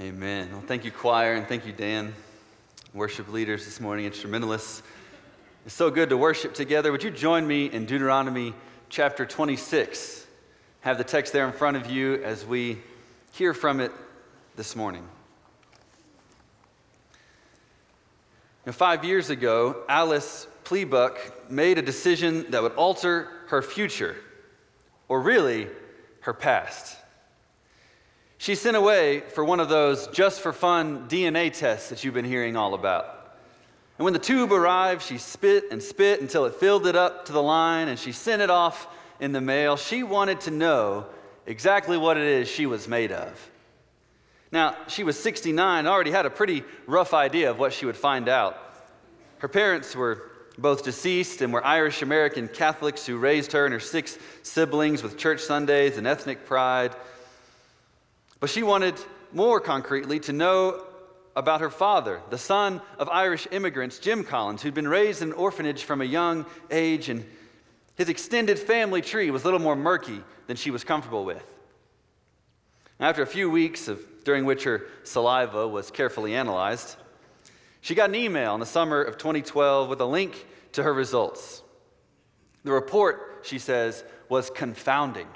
Amen. Well, thank you, choir, and thank you, Dan, worship leaders this morning, instrumentalists. It's so good to worship together. Would you join me in Deuteronomy chapter 26? Have the text there in front of you as we hear from it this morning. Now, five years ago, Alice Plebuch made a decision that would alter her future, or really, her past. She sent away for one of those just for fun DNA tests that you've been hearing all about. And when the tube arrived, she spit and spit until it filled it up to the line and she sent it off in the mail. She wanted to know exactly what it is she was made of. Now, she was 69, already had a pretty rough idea of what she would find out. Her parents were both deceased and were Irish American Catholics who raised her and her six siblings with church Sundays and ethnic pride. But she wanted more concretely to know about her father, the son of Irish immigrants, Jim Collins, who'd been raised in an orphanage from a young age, and his extended family tree was a little more murky than she was comfortable with. After a few weeks of, during which her saliva was carefully analyzed, she got an email in the summer of 2012 with a link to her results. The report, she says, was confounding.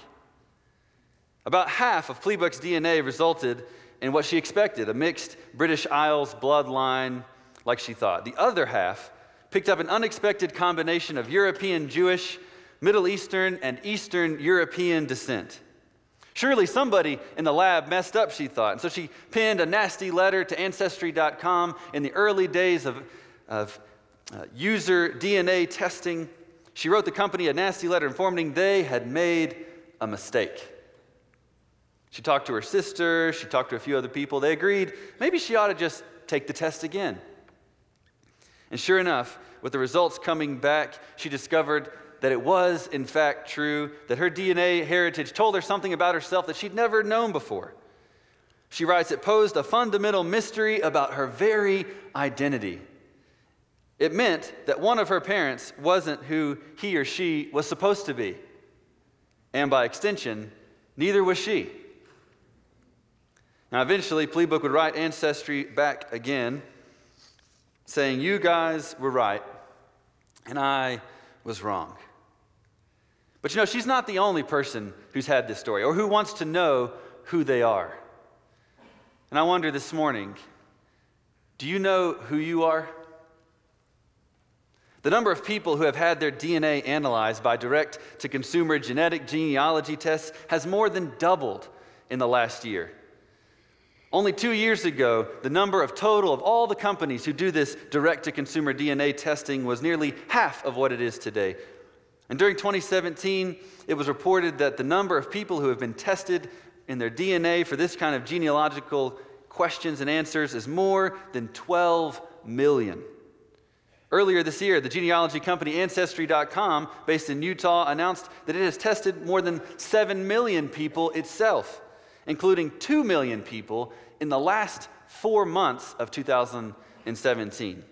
About half of Plebuch's DNA resulted in what she expected a mixed British Isles bloodline, like she thought. The other half picked up an unexpected combination of European Jewish, Middle Eastern, and Eastern European descent. Surely somebody in the lab messed up, she thought. And so she penned a nasty letter to Ancestry.com in the early days of, of uh, user DNA testing. She wrote the company a nasty letter informing they had made a mistake. She talked to her sister, she talked to a few other people. They agreed maybe she ought to just take the test again. And sure enough, with the results coming back, she discovered that it was, in fact, true, that her DNA heritage told her something about herself that she'd never known before. She writes, it posed a fundamental mystery about her very identity. It meant that one of her parents wasn't who he or she was supposed to be. And by extension, neither was she. Now, eventually, Plebuch would write Ancestry back again, saying, You guys were right, and I was wrong. But you know, she's not the only person who's had this story or who wants to know who they are. And I wonder this morning do you know who you are? The number of people who have had their DNA analyzed by direct to consumer genetic genealogy tests has more than doubled in the last year. Only two years ago, the number of total of all the companies who do this direct to consumer DNA testing was nearly half of what it is today. And during 2017, it was reported that the number of people who have been tested in their DNA for this kind of genealogical questions and answers is more than 12 million. Earlier this year, the genealogy company Ancestry.com, based in Utah, announced that it has tested more than 7 million people itself, including 2 million people in the last four months of 2017.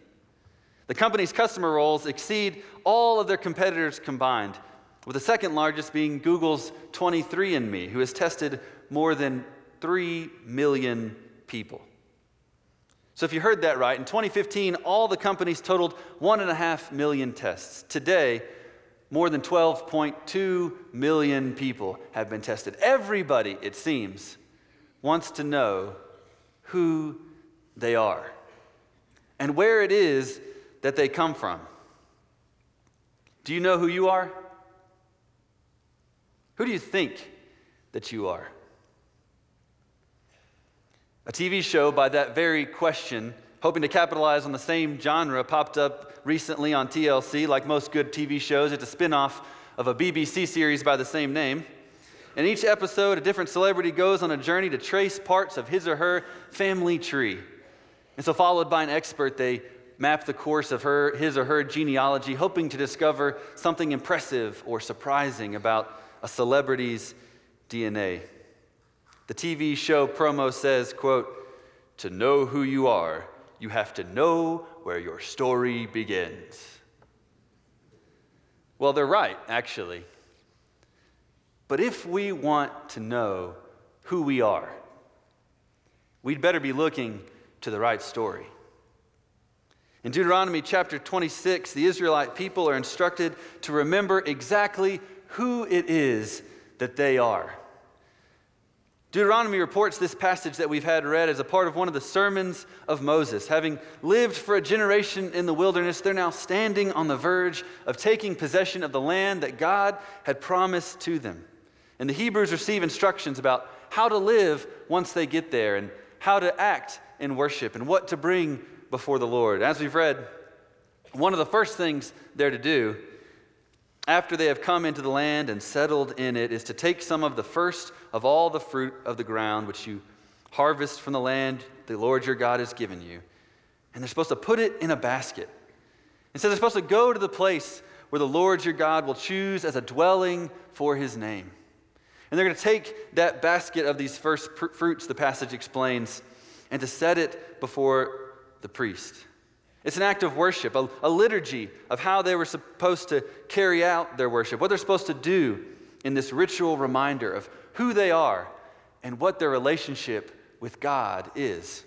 The company's customer rolls exceed all of their competitors combined, with the second largest being Google's 23andMe, who has tested more than 3 million people. So, if you heard that right, in 2015, all the companies totaled 1.5 million tests. Today, more than 12.2 million people have been tested. Everybody, it seems, wants to know who they are and where it is that they come from. Do you know who you are? Who do you think that you are? A TV show by that very question, hoping to capitalize on the same genre, popped up recently on TLC. Like most good TV shows, it's a spin off of a BBC series by the same name. In each episode, a different celebrity goes on a journey to trace parts of his or her family tree. And so, followed by an expert, they map the course of her, his or her genealogy, hoping to discover something impressive or surprising about a celebrity's DNA. The TV show promo says, quote, to know who you are, you have to know where your story begins. Well, they're right, actually. But if we want to know who we are, we'd better be looking to the right story. In Deuteronomy chapter 26, the Israelite people are instructed to remember exactly who it is that they are. Deuteronomy reports this passage that we've had read as a part of one of the sermons of Moses. Having lived for a generation in the wilderness, they're now standing on the verge of taking possession of the land that God had promised to them. And the Hebrews receive instructions about how to live once they get there and how to act in worship and what to bring before the Lord. As we've read, one of the first things they're to do after they have come into the land and settled in it, is to take some of the first of all the fruit of the ground which you harvest from the land the Lord your God has given you. And they're supposed to put it in a basket. And so they're supposed to go to the place where the Lord your God will choose as a dwelling for his name. And they're going to take that basket of these first fruits, the passage explains, and to set it before the priest. It's an act of worship, a, a, liturgy of how they were supposed to carry out their worship, what they're supposed to do in this ritual reminder of who they are and what their relationship with God is.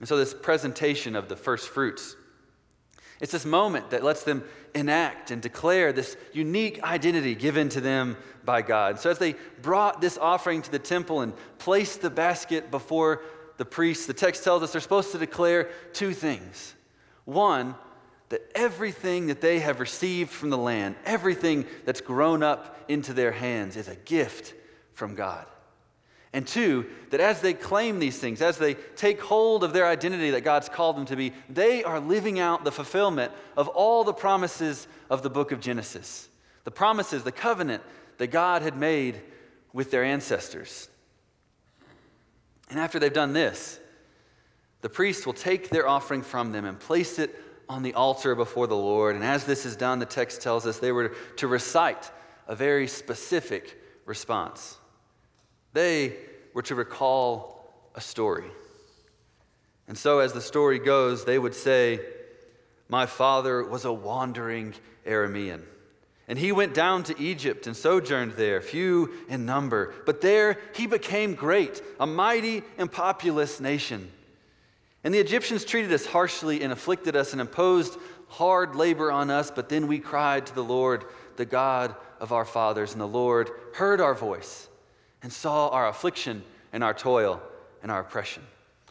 And so, this presentation of the first fruits, it's this moment that lets them enact and declare this unique identity given to them by God. So, as they brought this offering to the temple and placed the basket before the priests, the text tells us they're supposed to declare two things. One, that everything that they have received from the land, everything that's grown up into their hands, is a gift from God. And two, that as they claim these things, as they take hold of their identity that God's called them to be, they are living out the fulfillment of all the promises of the book of Genesis. The promises, the covenant that God had made with their ancestors. And after they've done this, the priest will take their offering from them and place it on the altar before the Lord. And as this is done, the text tells us they were to recite a very specific response. They were to recall a story. And so, as the story goes, they would say, My father was a wandering Aramean. And he went down to Egypt and sojourned there, few in number. But there he became great, a mighty and populous nation. And the Egyptians treated us harshly and afflicted us and imposed hard labor on us. But then we cried to the Lord, the God of our fathers. And the Lord heard our voice and saw our affliction and our toil and our oppression.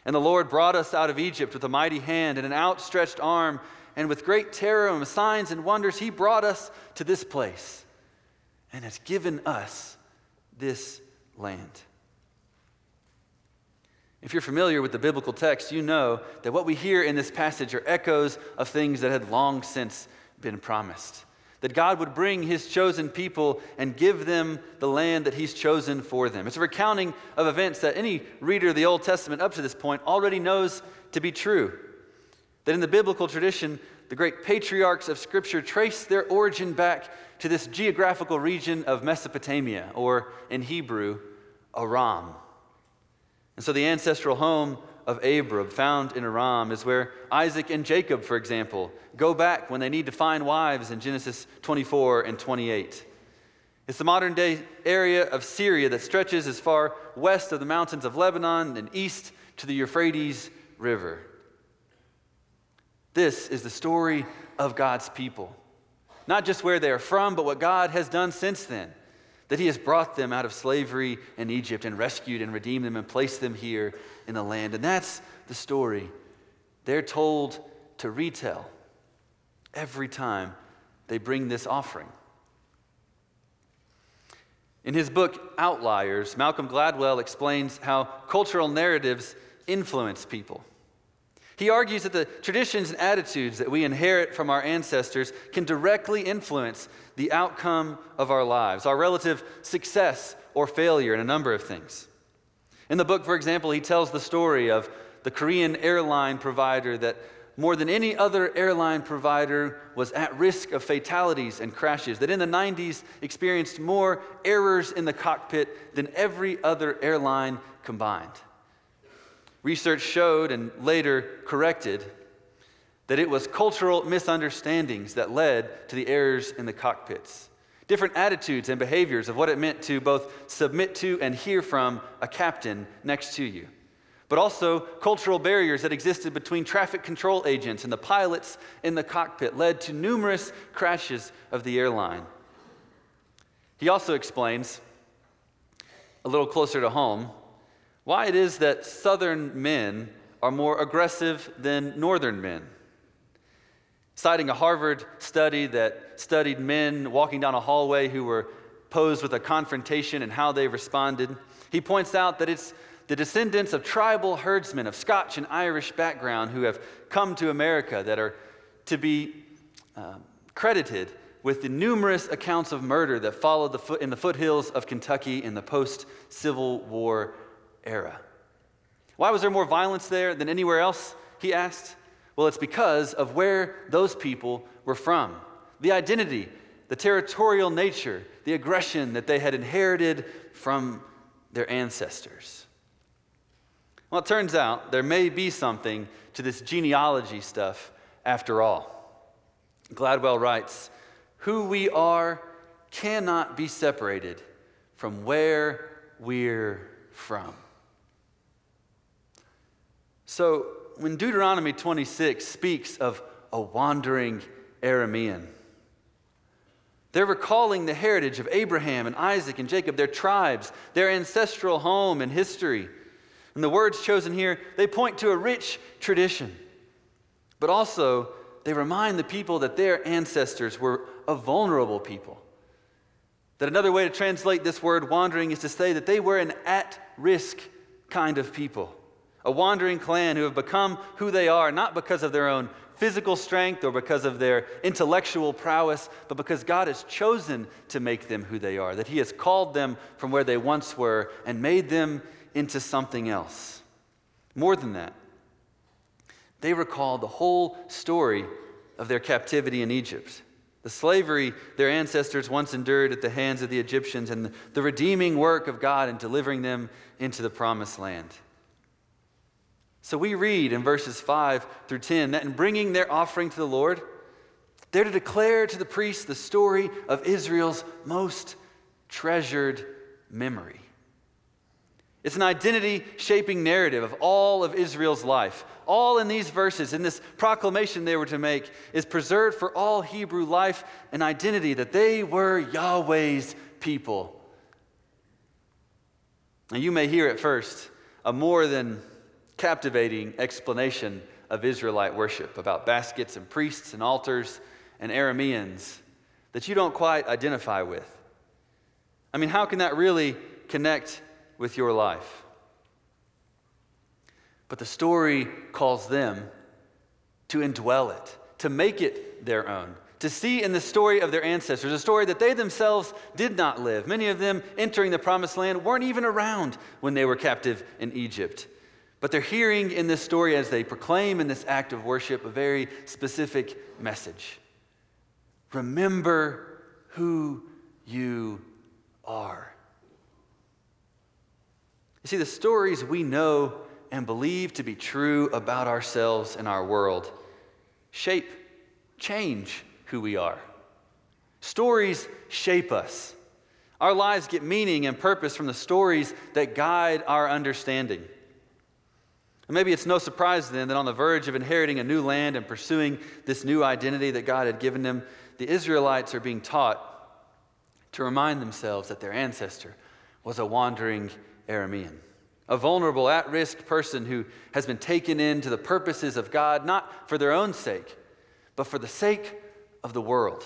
And the Lord brought us out of Egypt with a mighty hand and an outstretched arm and with great terror and signs and wonders, he brought us to this place and has given us this land. If you're familiar with the biblical text, you know that what we hear in this passage are echoes of things that had long since been promised. That God would bring his chosen people and give them the land that he's chosen for them. It's a recounting of events that any reader of the Old Testament up to this point already knows to be true. That in the biblical tradition, the great patriarchs of Scripture trace their origin back to this geographical region of Mesopotamia, or in Hebrew, Aram. And so the ancestral home of Abram, found in Aram, is where Isaac and Jacob, for example, go back when they need to find wives in Genesis 24 and 28. It's the modern day area of Syria that stretches as far west of the mountains of Lebanon and east to the Euphrates River. This is the story of God's people. Not just where they are from, but what God has done since then. That He has brought them out of slavery in Egypt and rescued and redeemed them and placed them here in the land. And that's the story they're told to retell every time they bring this offering. In his book Outliers, Malcolm Gladwell explains how cultural narratives influence people. He argues that the traditions and attitudes that we inherit from our ancestors can directly influence the outcome of our lives, our relative success or failure in a number of things. In the book, for example, he tells the story of the Korean airline provider that more than any other airline provider was at risk of fatalities and crashes, that in the 90s experienced more errors in the cockpit than every other airline combined. Research showed and later corrected that it was cultural misunderstandings that led to the errors in the cockpits. different attitudes and behaviors of what it meant to both submit to and hear from a captain next to you. But also, cultural barriers that existed between traffic control agents and the pilots in the cockpit led to numerous crashes of the airline. He also explains, a little closer to home, why it is that Southern men are more aggressive than Northern men citing a Harvard study that studied men walking down a hallway who were posed with a confrontation and how they responded. He points out that it's the descendants of tribal herdsmen of Scotch and Irish background who have come to America that are to be um, credited with the numerous accounts of murder that followed the foot, in the foothills of Kentucky in the post Civil War era. Why was there more violence there than anywhere else? He asked. Well, it's because of where those people were from. The identity, the territorial nature, the aggression that they had inherited from their ancestors. Well, it turns out there may be something to this genealogy stuff after all. Gladwell writes Who we are cannot be separated from where we're from. So, when Deuteronomy 26 speaks of a wandering Aramean, they're recalling the heritage of Abraham and Isaac and Jacob, their tribes, their ancestral home and history. And the words chosen here, they point to a rich tradition. But also, they remind the people that their ancestors were a vulnerable people. That another way to translate this word wandering is to say that they were an at risk kind of people a wandering clan who have become who they are, not because of their own physical strength or because of their intellectual prowess, but because God has chosen to make them who they are, that He has called them from where they once were and made them into something else. More than that, they recall the whole story of their captivity in Egypt. The slavery their ancestors once endured at the hands of the Egyptians, and the redeeming work of God in delivering them into the promised land. So we read in verses 5 through 10 that in bringing their offering to the Lord, they're to declare to the priests the story of Israel's most treasured memory. It's an identity shaping narrative of all of Israel's life. All in these verses, in this proclamation they were to make, is preserved for all Hebrew life an identity that they were Yahweh's people. Now, you may hear at first a more than captivating explanation of Israelite worship about baskets and priests and altars and Arameans that you don't quite identify with. I mean, how can that really connect with your life? But the story calls them to indwell it, to make it their own, to see in the story of their ancestors, a story that they themselves did not live. Many of them entering the promised land weren't even around when they were captive in Egypt. But they're hearing in this story as they proclaim in this act of worship a very specific message. Remember who you are. You see, the stories we know and believe to be true about ourselves and our world shape, change who we are. Stories shape us. Our lives get meaning and purpose from the stories that guide our understanding. And maybe it's no surprise then that on the verge of inheriting a new land and pursuing this new identity that God had given them, the Israelites are being taught to remind themselves that their ancestor was a wandering Aramean, a vulnerable, at risk person who has been taken into the purposes of God, not for their own sake, but for the sake of the world.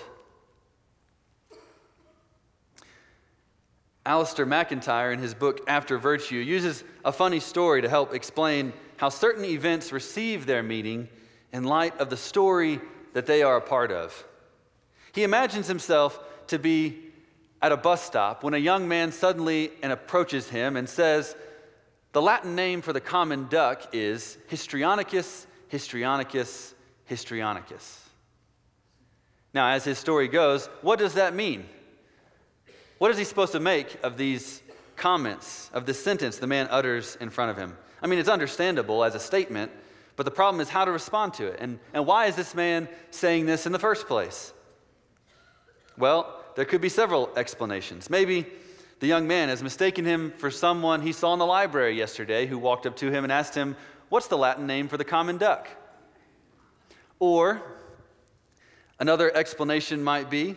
Alasdair MacIntyre, in his book After Virtue, uses a funny story to help explain how certain events receive their meaning in light of the story that they are a part of. He imagines himself to be at a bus stop when a young man suddenly approaches him and says, The Latin name for the common duck is Histrionicus, Histrionicus, Histrionicus. Now, as his story goes, what does that mean? What is he supposed to make of these comments, of this sentence the man utters in front of him? I mean, it's understandable as a statement, but the problem is how to respond to it. And, and why is this man saying this in the first place? Well, there could be several explanations. Maybe the young man has mistaken him for someone he saw in the library yesterday who walked up to him and asked him, What's the Latin name for the common duck? Or another explanation might be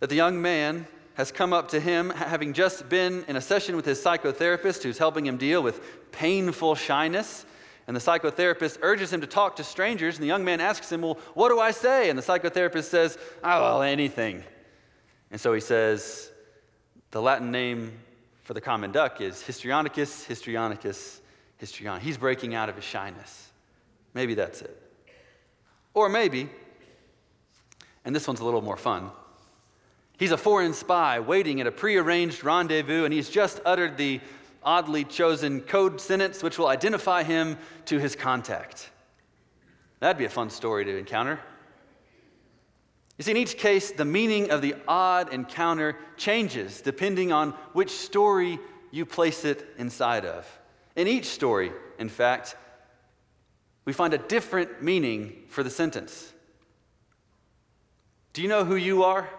that the young man has come up to him having just been in a session with his psychotherapist who's helping him deal with painful shyness. And the psychotherapist urges him to talk to strangers, and the young man asks him, Well, what do I say? And the psychotherapist says, Oh, well, anything. And so he says, the Latin name for the common duck is Histrionicus, Histrionicus, Histrionicus. He's breaking out of his shyness. Maybe that's it. Or maybe, and this one's a little more fun, he's a foreign spy waiting at a prearranged rendezvous, and he's just uttered the oddly chosen code sentence which will identify him to his contact. That'd be a fun story to encounter. You see, in each case, the meaning of the odd encounter changes depending on which story you place it inside of. In each story, in fact, we find a different meaning for the sentence. Do you know who you are?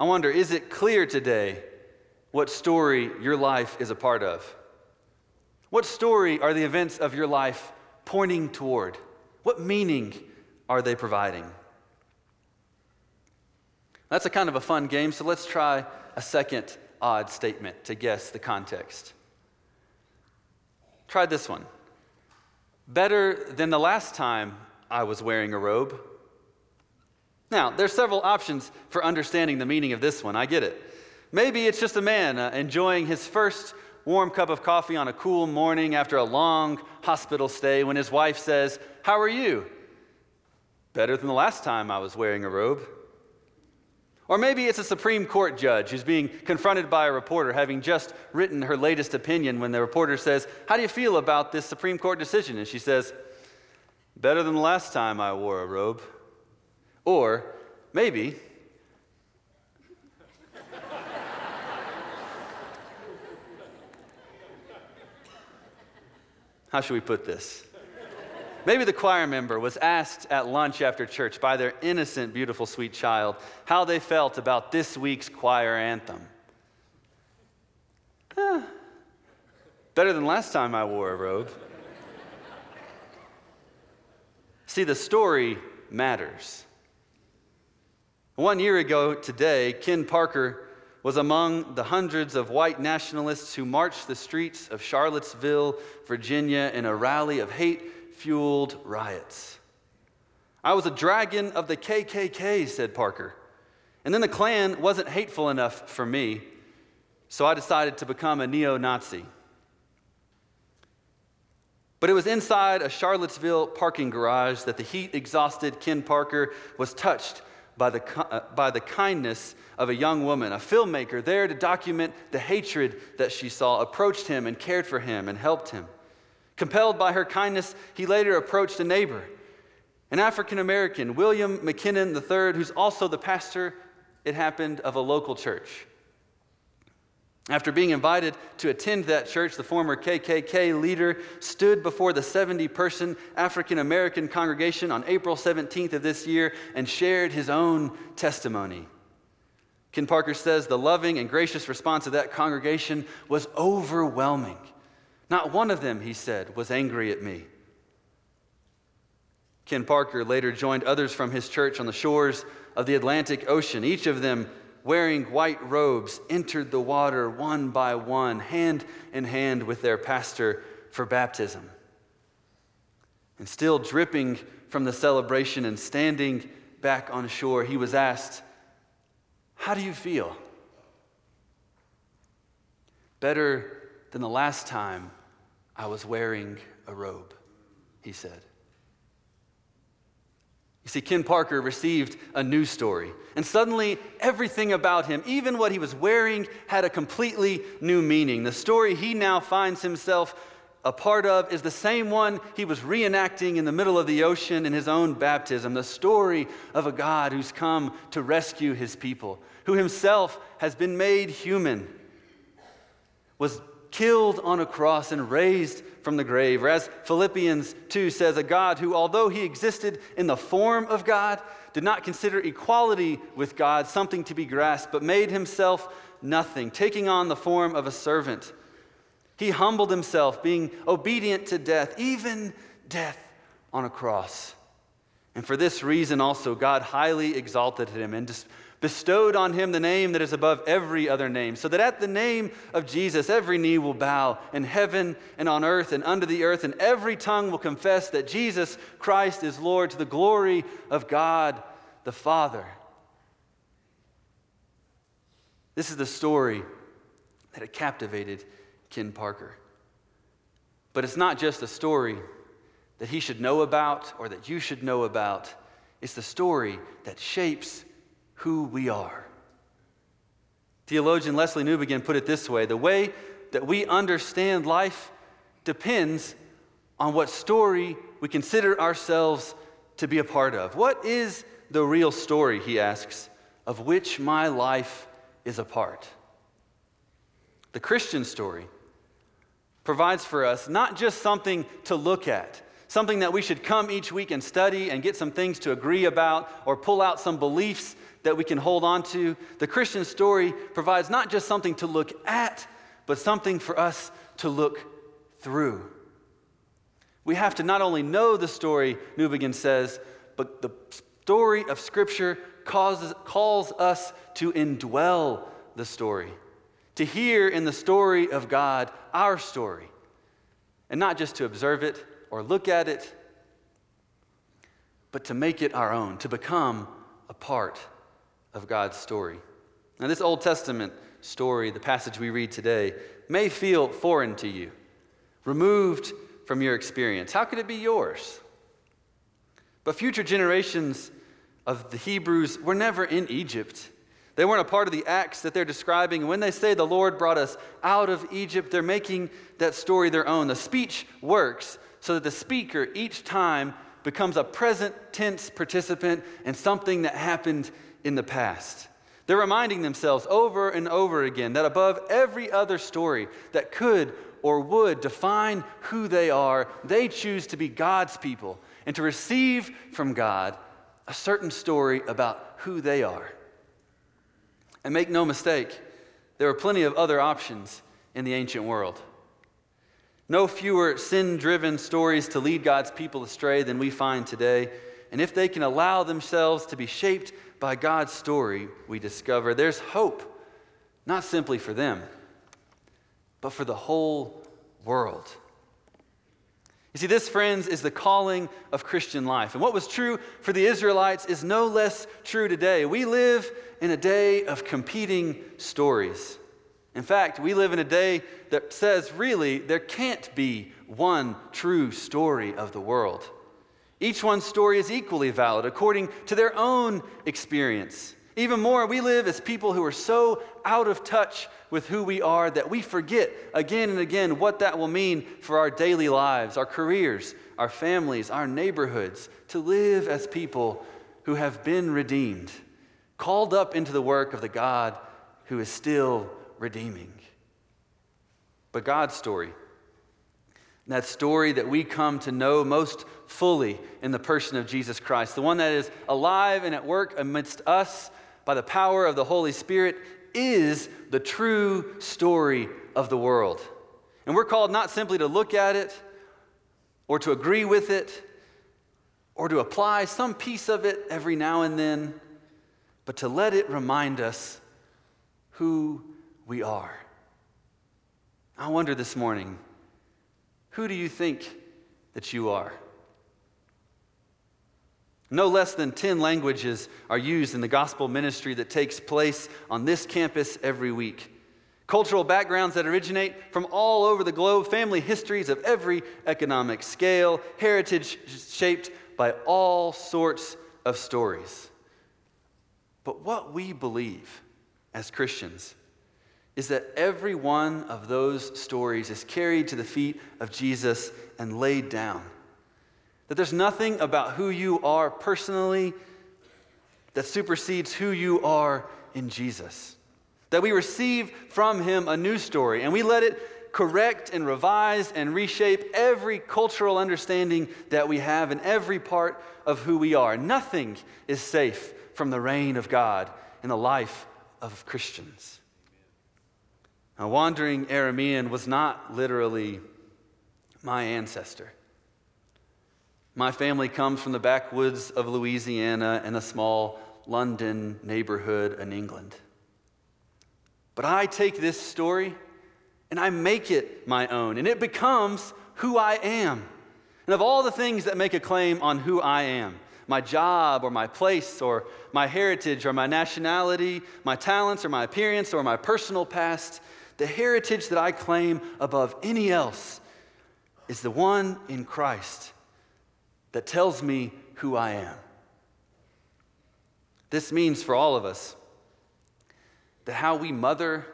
I wonder, is it clear today what story your life is a part of? What story are the events of your life pointing toward? What meaning are they providing? That's a kind of a fun game, so let's try a second odd statement to guess the context. Try this one. Better than the last time I was wearing a robe. Now, there's several options for understanding the meaning of this one. I get it. Maybe it's just a man uh, enjoying his first warm cup of coffee on a cool morning after a long hospital stay when his wife says, How are you? Better than the last time I was wearing a robe. Or maybe it's a Supreme Court judge who's being confronted by a reporter having just written her latest opinion when the reporter says, How do you feel about this Supreme Court decision? And she says, Better than the last time I wore a robe. Or maybe, how should we put this? Maybe the choir member was asked at lunch after church by their innocent, beautiful, sweet child how they felt about this week's choir anthem. Eh, better than last time I wore a robe. See, the story matters. One year ago today, Ken Parker was among the hundreds of white nationalists who marched the streets of Charlottesville, Virginia, in a rally of hate fueled riots. I was a dragon of the KKK, said Parker. And then the Klan wasn't hateful enough for me, so I decided to become a neo Nazi. But it was inside a Charlottesville parking garage that the heat exhausted Ken Parker was touched by the, uh, by the kindness of a young woman, a filmmaker there to document the hatred that she saw, approached him and cared for him and helped him. Compelled by her kindness, he later approached a neighbor, an African American, William McKinnon III, who's also the pastor, it happened, of a local church. After being invited to attend that church, the former KKK leader stood before the 70 person African American congregation on April 17th of this year and shared his own testimony. Ken Parker says the loving and gracious response of that congregation was overwhelming. Not one of them, he said, was angry at me. Ken Parker later joined others from his church on the shores of the Atlantic Ocean. Each of them, wearing white robes, entered the water one by one, hand in hand with their pastor for baptism. And still dripping from the celebration and standing back on shore, he was asked, How do you feel? Better than the last time I was wearing a robe, he said. You see, Ken Parker received a news story, and suddenly everything about him, even what he was wearing, had a completely new meaning. The story he now finds himself a part of is the same one he was reenacting in the middle of the ocean in his own baptism the story of a God who's come to rescue his people, who himself has been made human, was killed on a cross and raised from the grave. Or as Philippians 2 says, a God who, although he existed in the form of God, did not consider equality with God something to be grasped, but made himself nothing, taking on the form of a servant. He humbled himself, being obedient to death, even death on a cross. And for this reason also, God highly exalted him and bestowed on him the name that is above every other name, so that at the name of Jesus every knee will bow in heaven and on earth and under the earth, and every tongue will confess that Jesus Christ is Lord to the glory of God the Father. This is the story that had captivated Ken Parker. But it's not just a story that he should know about or that you should know about. It's the story that shapes who we are. Theologian Lesslie Newbigin put it this way the way that we understand life depends on what story we consider ourselves to be a part of. What is the real story, he asks, of which my life is a part? The Christian story provides for us not just something to look at, something that we should come each week and study and get some things to agree about or pull out some beliefs that we can hold on to. The Christian story provides not just something to look at, but something for us to look through. We have to not only know the story, Newbigin says, but the story of Scripture causes, calls us to indwell the story, to hear in the story of God our story, and not just to observe it or look at it, but to make it our own, to become a part of God's story. Now, this Old Testament story, the passage we read today, may feel foreign to you, removed from your experience. How could it be yours? But future generations of the Hebrews were never in Egypt. They weren't a part of the acts that they're describing. When they say the Lord brought us out of Egypt, they're making that story their own. The speech works so that the speaker each time becomes a present tense participant in something that happened in the past. They're reminding themselves over and over again that above every other story that could or would define who they are, they choose to be God's people and to receive from God a certain story about who they are. And make no mistake, there were plenty of other options in the ancient world. No fewer sin driven stories to lead God's people astray than we find today. And if they can allow themselves to be shaped by God's story, we discover there's hope, not simply for them, but for the whole world. You see, this, friends, is the calling of Christian life. And what was true for the Israelites is no less true today. We live in a day of competing stories. In fact, we live in a day that says really there can't be one true story of the world. Each one's story is equally valid according to their own experience. Even more, we live as people who are so out of touch with who we are that we forget again and again what that will mean for our daily lives, our careers, our families, our neighborhoods, to live as people who have been redeemed, called up into the work of the God who is still redeeming. But God's story that story that we come to know most fully in the person of Jesus Christ, the one that is alive and at work amidst us by the power of the Holy Spirit, is the true story of the world. And we're called not simply to look at it or to agree with it or to apply some piece of it every now and then, but to let it remind us who we are. I wonder this morning who do you think that you are? No less than 10 languages are used in the gospel ministry that takes place on this campus every week. Cultural backgrounds that originate from all over the globe, family histories of every economic scale, heritage shaped by all sorts of stories. But what we believe as Christians is that every one of those stories is carried to the feet of Jesus and laid down. That there's nothing about who you are personally that supersedes who you are in Jesus. That we receive from him a new story and we let it correct and revise and reshape every cultural understanding that we have in every part of who we are. Nothing is safe from the reign of God in the life of Christians. A wandering Aramean was not literally my ancestor. My family comes from the backwoods of Louisiana and a small London neighborhood in England. But I take this story and I make it my own, and it becomes who I am. And of all the things that make a claim on who I am, my job or my place or my heritage or my nationality, my talents or my appearance or my personal past, the heritage that I claim above any else is the one in Christ that tells me who I am. This means for all of us that how we mother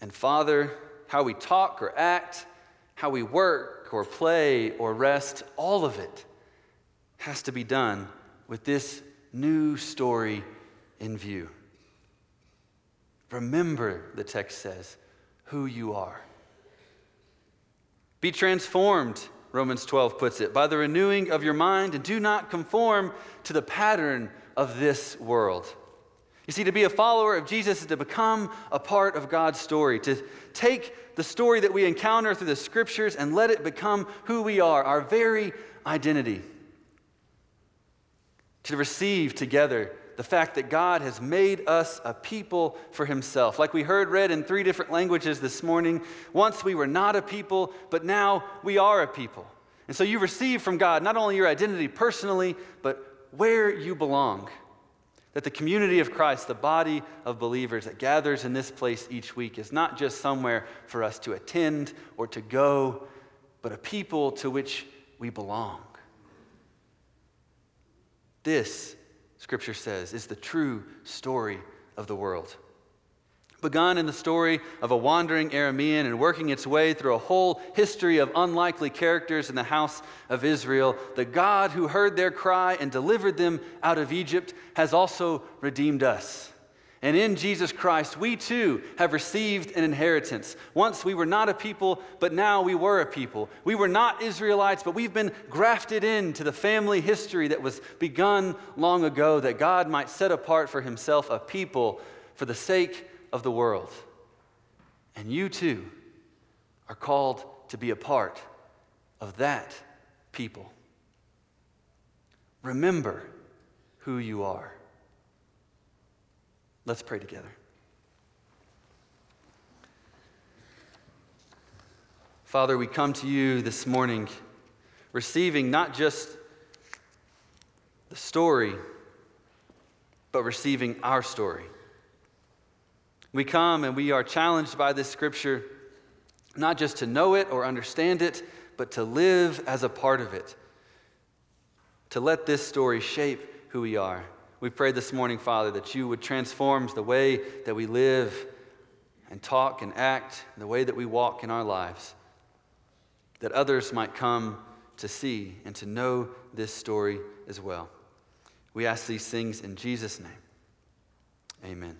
and father, how we talk or act, how we work or play or rest, all of it has to be done with this new story in view. Remember, the text says, who you are. Be transformed, Romans 12 puts it, by the renewing of your mind, and do not conform to the pattern of this world. You see, to be a follower of Jesus is to become a part of God's story, to take the story that we encounter through the scriptures and let it become who we are, our very identity. To receive together the fact that God has made us a people for himself. Like we heard read in three different languages this morning, once we were not a people, but now we are a people. And so you receive from God not only your identity personally, but where you belong. That the community of Christ, the body of believers that gathers in this place each week, is not just somewhere for us to attend or to go, but a people to which we belong. This, Scripture says, is the true story of the world begun in the story of a wandering Aramean and working its way through a whole history of unlikely characters in the house of Israel, the God who heard their cry and delivered them out of Egypt has also redeemed us. And in Jesus Christ, we too have received an inheritance. Once we were not a people, but now we were a people. We were not Israelites, but we've been grafted into the family history that was begun long ago, that God might set apart for himself a people for the sake of the world. And you too are called to be a part of that people. Remember who you are. Let's pray together. Father, we come to you this morning receiving not just the story, but receiving our story. We come and we are challenged by this scripture not just to know it or understand it, but to live as a part of it. To let this story shape who we are. We pray this morning, Father, that you would transform the way that we live and talk and act, the way that we walk in our lives, that others might come to see and to know this story as well. We ask these things in Jesus' name. Amen.